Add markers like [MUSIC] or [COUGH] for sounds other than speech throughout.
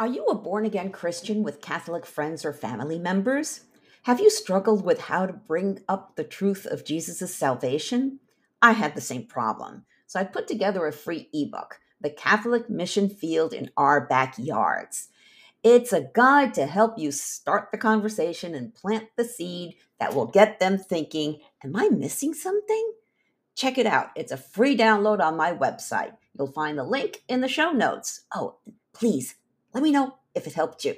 Are you a born again Christian with Catholic friends or family members? Have you struggled with how to bring up the truth of Jesus' salvation? I had the same problem, so I put together a free ebook, The Catholic Mission Field in Our Backyards. It's a guide to help you start the conversation and plant the seed that will get them thinking, Am I missing something? Check it out. It's a free download on my website. You'll find the link in the show notes. Oh, please let me know if it helped you.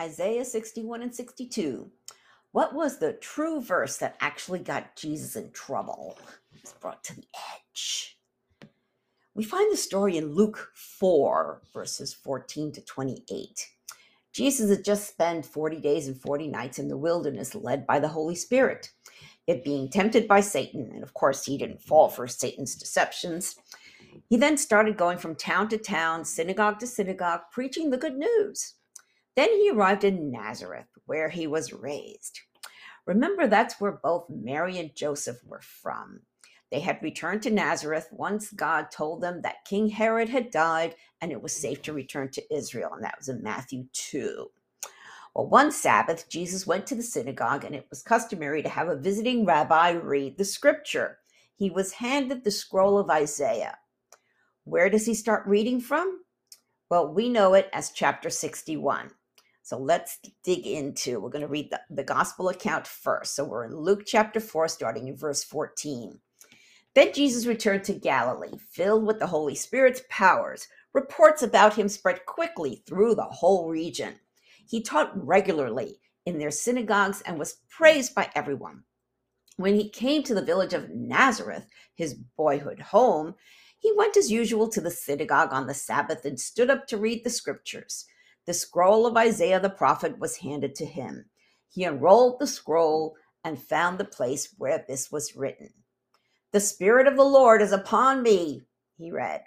Isaiah 61 and 62. What was the true verse that actually got Jesus in trouble? Was brought to the edge. We find the story in Luke 4, verses 14 to 28. Jesus had just spent 40 days and 40 nights in the wilderness, led by the Holy Spirit, yet being tempted by Satan. And of course, he didn't fall for Satan's deceptions. He then started going from town to town, synagogue to synagogue, preaching the good news. Then he arrived in Nazareth, where he was raised. Remember, that's where both Mary and Joseph were from. They had returned to Nazareth once God told them that King Herod had died and it was safe to return to Israel. And that was in Matthew 2. Well, one Sabbath, Jesus went to the synagogue and it was customary to have a visiting rabbi read the scripture. He was handed the scroll of Isaiah. Where does he start reading from? Well, we know it as chapter 61. So let's dig into, we're going to read the, the gospel account first. So we're in Luke chapter 4, starting in verse 14. Then Jesus returned to Galilee, filled with the Holy Spirit's powers. Reports about him spread quickly through the whole region. He taught regularly in their synagogues and was praised by everyone. When he came to the village of Nazareth, his boyhood home, he went as usual to the synagogue on the Sabbath and stood up to read the scriptures. The scroll of Isaiah the prophet was handed to him. He unrolled the scroll and found the place where this was written. The Spirit of the Lord is upon me, he read,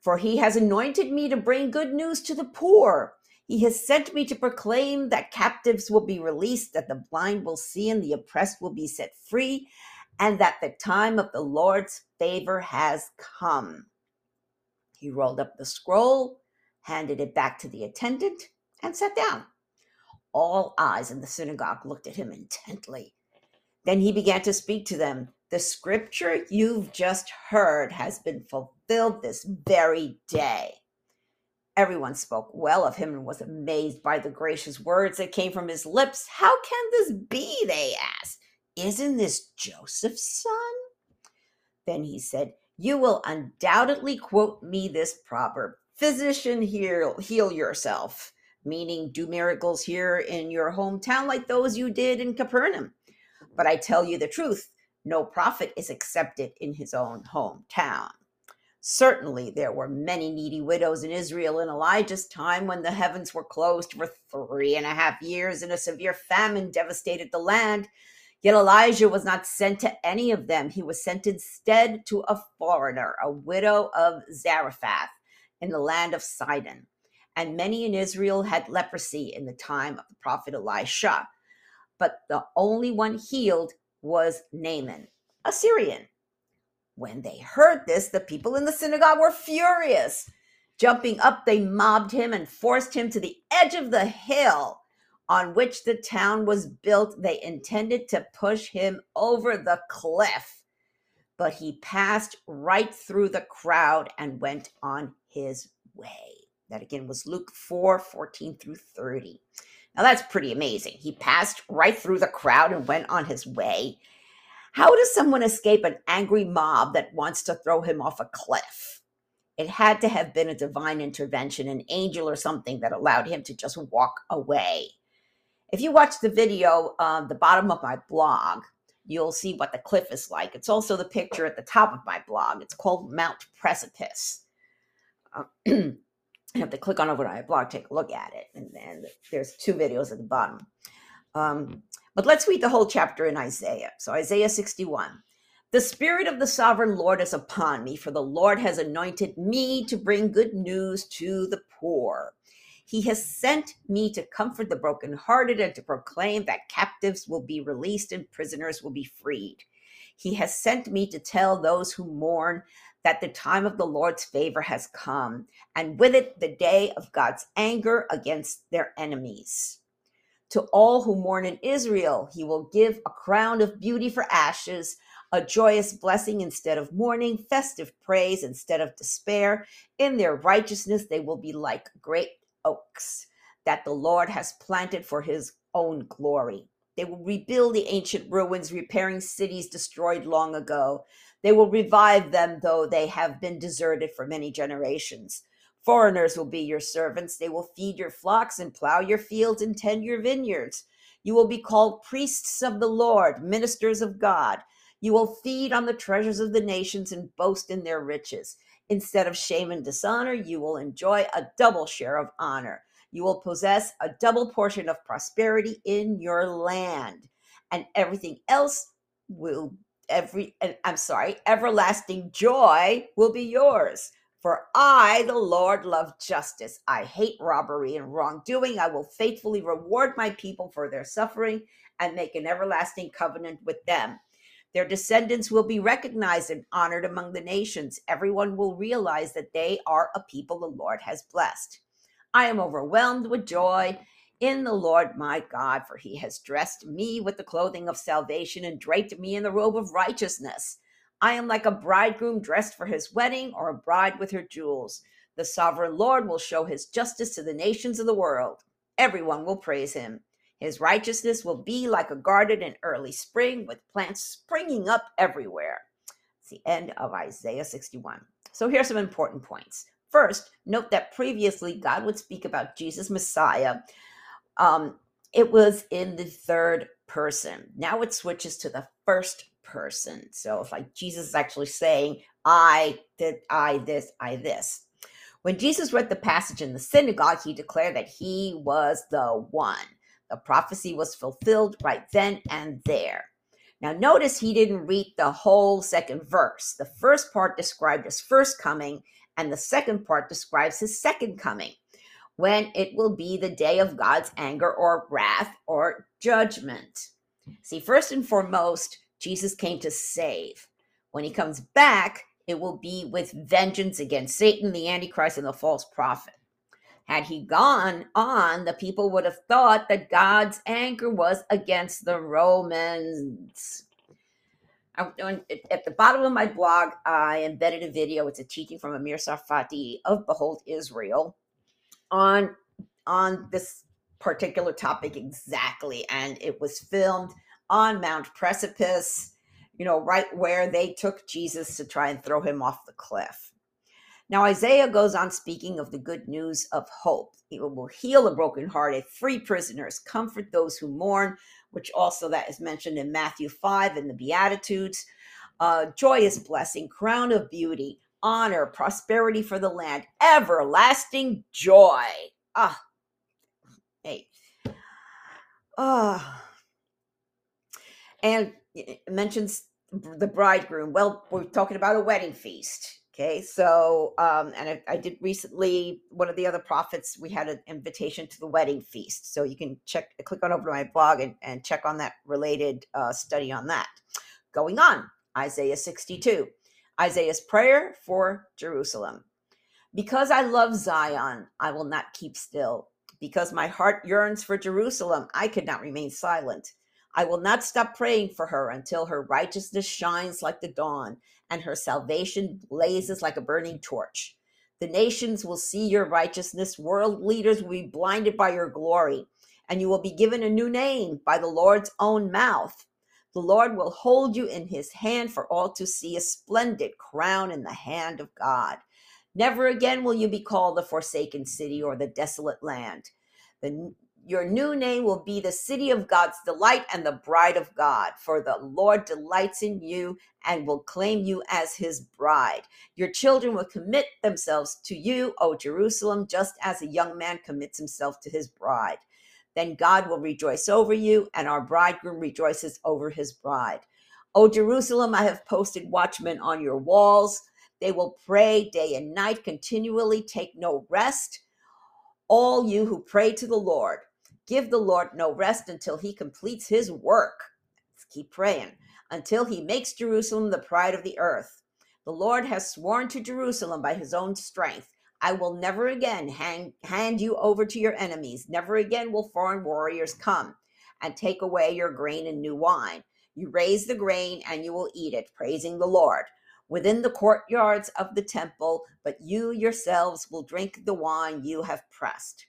for he has anointed me to bring good news to the poor. He has sent me to proclaim that captives will be released, that the blind will see, and the oppressed will be set free, and that the time of the Lord's favor has come. He rolled up the scroll, handed it back to the attendant, and sat down. All eyes in the synagogue looked at him intently. Then he began to speak to them. The scripture you've just heard has been fulfilled this very day. Everyone spoke well of him and was amazed by the gracious words that came from his lips. How can this be? They asked. Isn't this Joseph's son? Then he said, You will undoubtedly quote me this proverb Physician, heal, heal yourself, meaning do miracles here in your hometown like those you did in Capernaum. But I tell you the truth no prophet is accepted in his own hometown. Certainly, there were many needy widows in Israel in Elijah's time when the heavens were closed for three and a half years and a severe famine devastated the land. Yet Elijah was not sent to any of them. He was sent instead to a foreigner, a widow of Zarephath in the land of Sidon. And many in Israel had leprosy in the time of the prophet Elisha. But the only one healed was Naaman, a Syrian. When they heard this, the people in the synagogue were furious. Jumping up, they mobbed him and forced him to the edge of the hill on which the town was built. They intended to push him over the cliff, but he passed right through the crowd and went on his way. That again was Luke 4 14 through 30. Now that's pretty amazing. He passed right through the crowd and went on his way. How does someone escape an angry mob that wants to throw him off a cliff? It had to have been a divine intervention, an angel or something that allowed him to just walk away. If you watch the video on the bottom of my blog, you'll see what the cliff is like. It's also the picture at the top of my blog. It's called Mount Precipice. Uh, [CLEARS THROAT] you have to click on over to my blog, take a look at it, and then there's two videos at the bottom. Um, but let's read the whole chapter in Isaiah. So, Isaiah 61. The Spirit of the Sovereign Lord is upon me, for the Lord has anointed me to bring good news to the poor. He has sent me to comfort the brokenhearted and to proclaim that captives will be released and prisoners will be freed. He has sent me to tell those who mourn that the time of the Lord's favor has come, and with it the day of God's anger against their enemies. To all who mourn in Israel, he will give a crown of beauty for ashes, a joyous blessing instead of mourning, festive praise instead of despair. In their righteousness, they will be like great oaks that the Lord has planted for his own glory. They will rebuild the ancient ruins, repairing cities destroyed long ago. They will revive them, though they have been deserted for many generations. Foreigners will be your servants. They will feed your flocks and plow your fields and tend your vineyards. You will be called priests of the Lord, ministers of God. You will feed on the treasures of the nations and boast in their riches. Instead of shame and dishonor, you will enjoy a double share of honor. You will possess a double portion of prosperity in your land, and everything else will every and I'm sorry, everlasting joy will be yours. For I, the Lord, love justice. I hate robbery and wrongdoing. I will faithfully reward my people for their suffering and make an everlasting covenant with them. Their descendants will be recognized and honored among the nations. Everyone will realize that they are a people the Lord has blessed. I am overwhelmed with joy in the Lord my God, for he has dressed me with the clothing of salvation and draped me in the robe of righteousness. I am like a bridegroom dressed for his wedding or a bride with her jewels. The sovereign Lord will show his justice to the nations of the world. Everyone will praise him. His righteousness will be like a garden in early spring with plants springing up everywhere. It's the end of Isaiah 61. So here's some important points. First, note that previously God would speak about Jesus Messiah. Um, it was in the third person. Now it switches to the first person. So if like Jesus is actually saying, I did I this, I this. When Jesus read the passage in the synagogue, he declared that he was the one. The prophecy was fulfilled right then and there. Now, notice he didn't read the whole second verse. The first part described his first coming, and the second part describes his second coming, when it will be the day of God's anger or wrath or judgment. See, first and foremost, Jesus came to save. When he comes back, it will be with vengeance against Satan, the Antichrist, and the false prophet. Had he gone on, the people would have thought that God's anger was against the Romans. At the bottom of my blog, I embedded a video. It's a teaching from Amir Tsarfati of Behold Israel on on this particular topic exactly, and it was filmed on Mount Precipice, you know, right where they took Jesus to try and throw him off the cliff. Now, Isaiah goes on speaking of the good news of hope. He will heal the brokenhearted, free prisoners, comfort those who mourn, which also that is mentioned in Matthew 5 in the Beatitudes. Uh, joyous blessing, crown of beauty, honor, prosperity for the land, everlasting joy. Ah, hey. Ah. and mentions the bridegroom. Well, we're talking about a wedding feast. Okay, so um, and I, I did recently one of the other prophets. We had an invitation to the wedding feast, so you can check, click on over to my blog and, and check on that related uh, study on that. Going on, Isaiah 62, Isaiah's prayer for Jerusalem. Because I love Zion, I will not keep still. Because my heart yearns for Jerusalem, I could not remain silent. I will not stop praying for her until her righteousness shines like the dawn and her salvation blazes like a burning torch. The nations will see your righteousness, world leaders will be blinded by your glory, and you will be given a new name by the Lord's own mouth. The Lord will hold you in his hand for all to see, a splendid crown in the hand of God. Never again will you be called the forsaken city or the desolate land. The your new name will be the city of God's delight and the bride of God, for the Lord delights in you and will claim you as his bride. Your children will commit themselves to you, O Jerusalem, just as a young man commits himself to his bride. Then God will rejoice over you, and our bridegroom rejoices over his bride. O Jerusalem, I have posted watchmen on your walls. They will pray day and night, continually take no rest. All you who pray to the Lord, Give the Lord no rest until he completes his work. Let's keep praying. Until he makes Jerusalem the pride of the earth. The Lord has sworn to Jerusalem by his own strength. I will never again hang, hand you over to your enemies. Never again will foreign warriors come and take away your grain and new wine. You raise the grain and you will eat it, praising the Lord within the courtyards of the temple, but you yourselves will drink the wine you have pressed.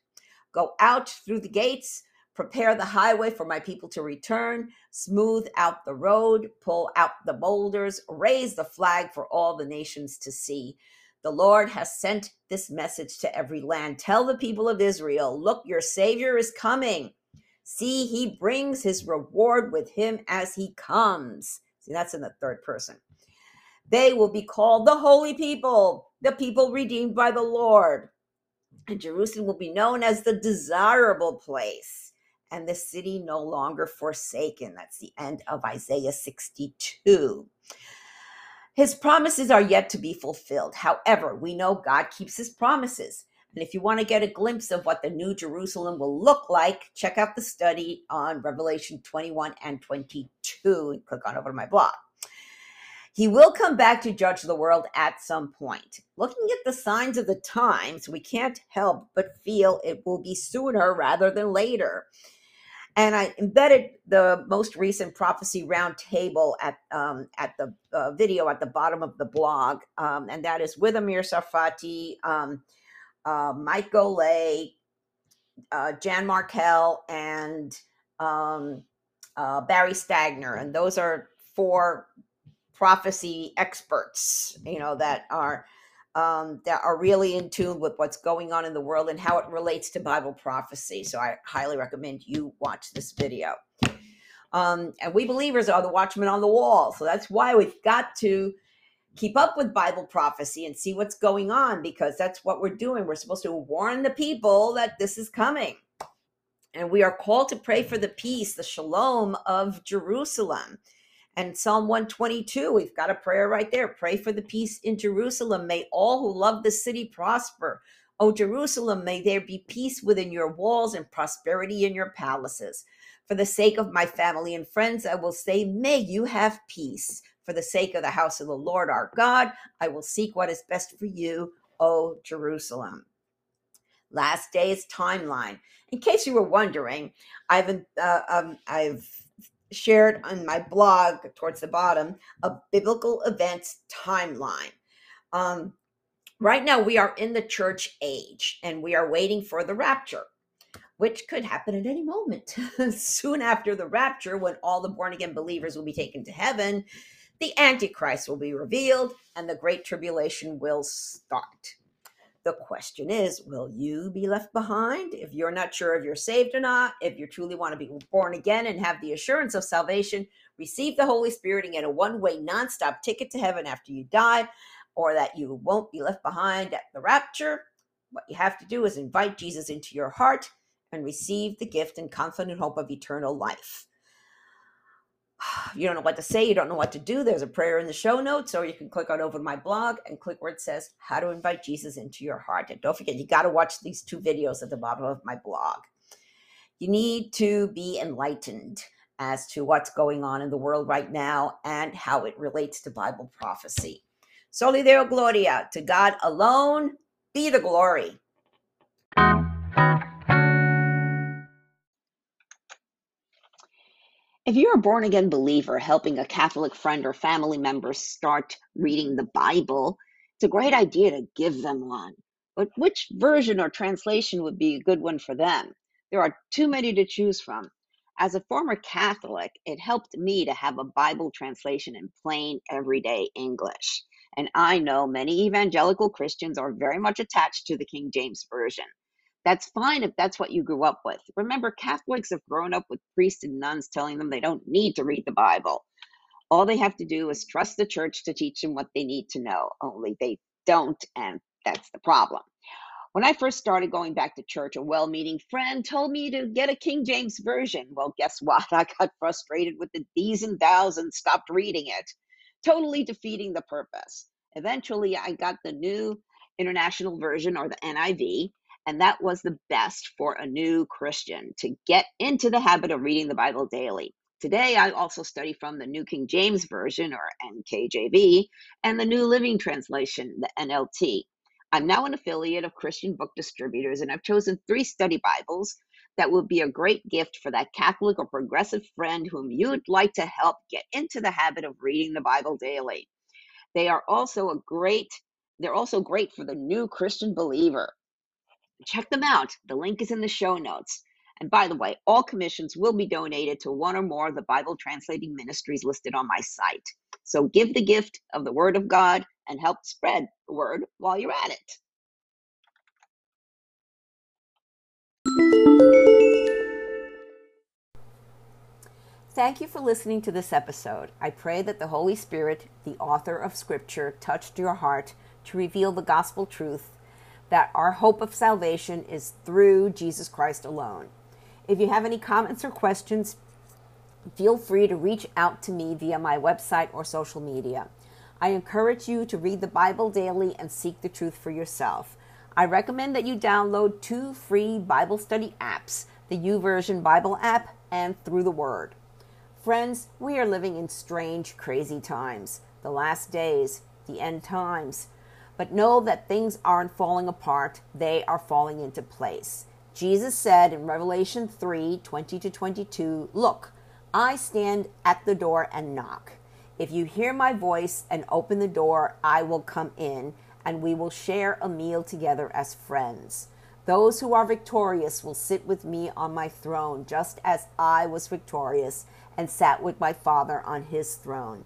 Go out through the gates, prepare the highway for my people to return, smooth out the road, pull out the boulders, raise the flag for all the nations to see. The Lord has sent this message to every land. Tell the people of Israel, look, your Savior is coming. See, he brings his reward with him as he comes. See, that's in the third person. They will be called the holy people, the people redeemed by the Lord and Jerusalem will be known as the desirable place and the city no longer forsaken. That's the end of Isaiah 62. His promises are yet to be fulfilled. However, we know God keeps his promises. And if you want to get a glimpse of what the new Jerusalem will look like, check out the study on Revelation 21 and 22 and click on over to my blog. He will come back to judge the world at some point. Looking at the signs of the times, we can't help but feel it will be sooner rather than later. And I embedded the most recent prophecy roundtable at um, at the uh, video at the bottom of the blog, um, and that is with Amir Tsarfati, um, uh, Mike Golay, uh, Jan Markell, and um, uh, Barry Stagner, and those are four prophecy experts, you know, that are um, that are really in tune with what's going on in the world and how it relates to Bible prophecy. So I highly recommend you watch this video. Um, and we believers are the watchmen on the wall. So that's why we've got to keep up with Bible prophecy and see what's going on because that's what we're doing. We're supposed to warn the people that this is coming. And we are called to pray for the peace, the shalom of Jerusalem. And Psalm 122, we've got a prayer right there. Pray for the peace in Jerusalem. May all who love the city prosper. O Jerusalem, may there be peace within your walls and prosperity in your palaces. For the sake of my family and friends, I will say, May you have peace. For the sake of the house of the Lord our God, I will seek what is best for you, O Jerusalem. Last day's timeline. In case you were wondering, I've uh, um, I've shared on my blog towards the bottom a biblical events timeline. Um, right now, we are in the church age and we are waiting for the rapture, which could happen at any moment. [LAUGHS] Soon after the rapture, when all the born again believers will be taken to heaven, the Antichrist will be revealed and the Great Tribulation will start. The question is, will you be left behind if you're not sure if you're saved or not? If you truly want to be born again and have the assurance of salvation, receive the Holy Spirit and get a one way, nonstop ticket to heaven after you die, or that you won't be left behind at the rapture. What you have to do is invite Jesus into your heart and receive the gift and confident hope of eternal life. [SIGHS] you don't know what to say, you don't know what to do, there's a prayer in the show notes, or you can click on over to my blog and click where it says how to invite Jesus into your heart. And don't forget, you got to watch these two videos at the bottom of my blog. You need to be enlightened as to what's going on in the world right now and how it relates to Bible prophecy. Soli Deo Gloria, to God alone be the glory. If you're a born again believer helping a Catholic friend or family member start reading the Bible, it's a great idea to give them one. But which version or translation would be a good one for them? There are too many to choose from. As a former Catholic, it helped me to have a Bible translation in plain, everyday English. And I know many evangelical Christians are very much attached to the King James Version. That's fine if that's what you grew up with. Remember, Catholics have grown up with priests and nuns telling them they don't need to read the Bible. All they have to do is trust the church to teach them what they need to know, only they don't, and that's the problem. When I first started going back to church, a well meaning friend told me to get a King James Version. Well, guess [LAUGHS] what? I got frustrated with the these and thous and stopped reading it, totally defeating the purpose. Eventually, I got the new International Version or the NIV, and that was the best for a new Christian to get into the habit of reading the Bible daily. Today, I also study from the New King James Version or NKJV and the New Living Translation, the NLT. I'm now an affiliate of Christian Book Distributors, and I've chosen three study Bibles that will be a great gift for that Catholic or progressive friend whom you'd like to help get into the habit of reading the Bible daily. They are also a great they're also great for the new Christian believer. Check them out. The link is in the show notes. And by the way, all commissions will be donated to one or more of the Bible translating ministries listed on my site. So give the gift of the Word of God and help spread the word while you're at it. Thank you for listening to this episode. I pray that the Holy Spirit, the author of Scripture, touched your heart to reveal the gospel truth that our hope of salvation is through Jesus Christ alone. If you have any comments or questions, feel free to reach out to me via my website or social media. I encourage you to read the Bible daily and seek the truth for yourself. I recommend that you download two free Bible study apps the YouVersion Bible app and Through the Word. Friends, we are living in strange, crazy times, the last days, the end times. But know that things aren't falling apart, they are falling into place. Jesus said in Revelation 3 20 to 22, Look, I stand at the door and knock. If you hear my voice and open the door, I will come in and we will share a meal together as friends. Those who are victorious will sit with me on my throne, just as I was victorious and sat with my Father on his throne.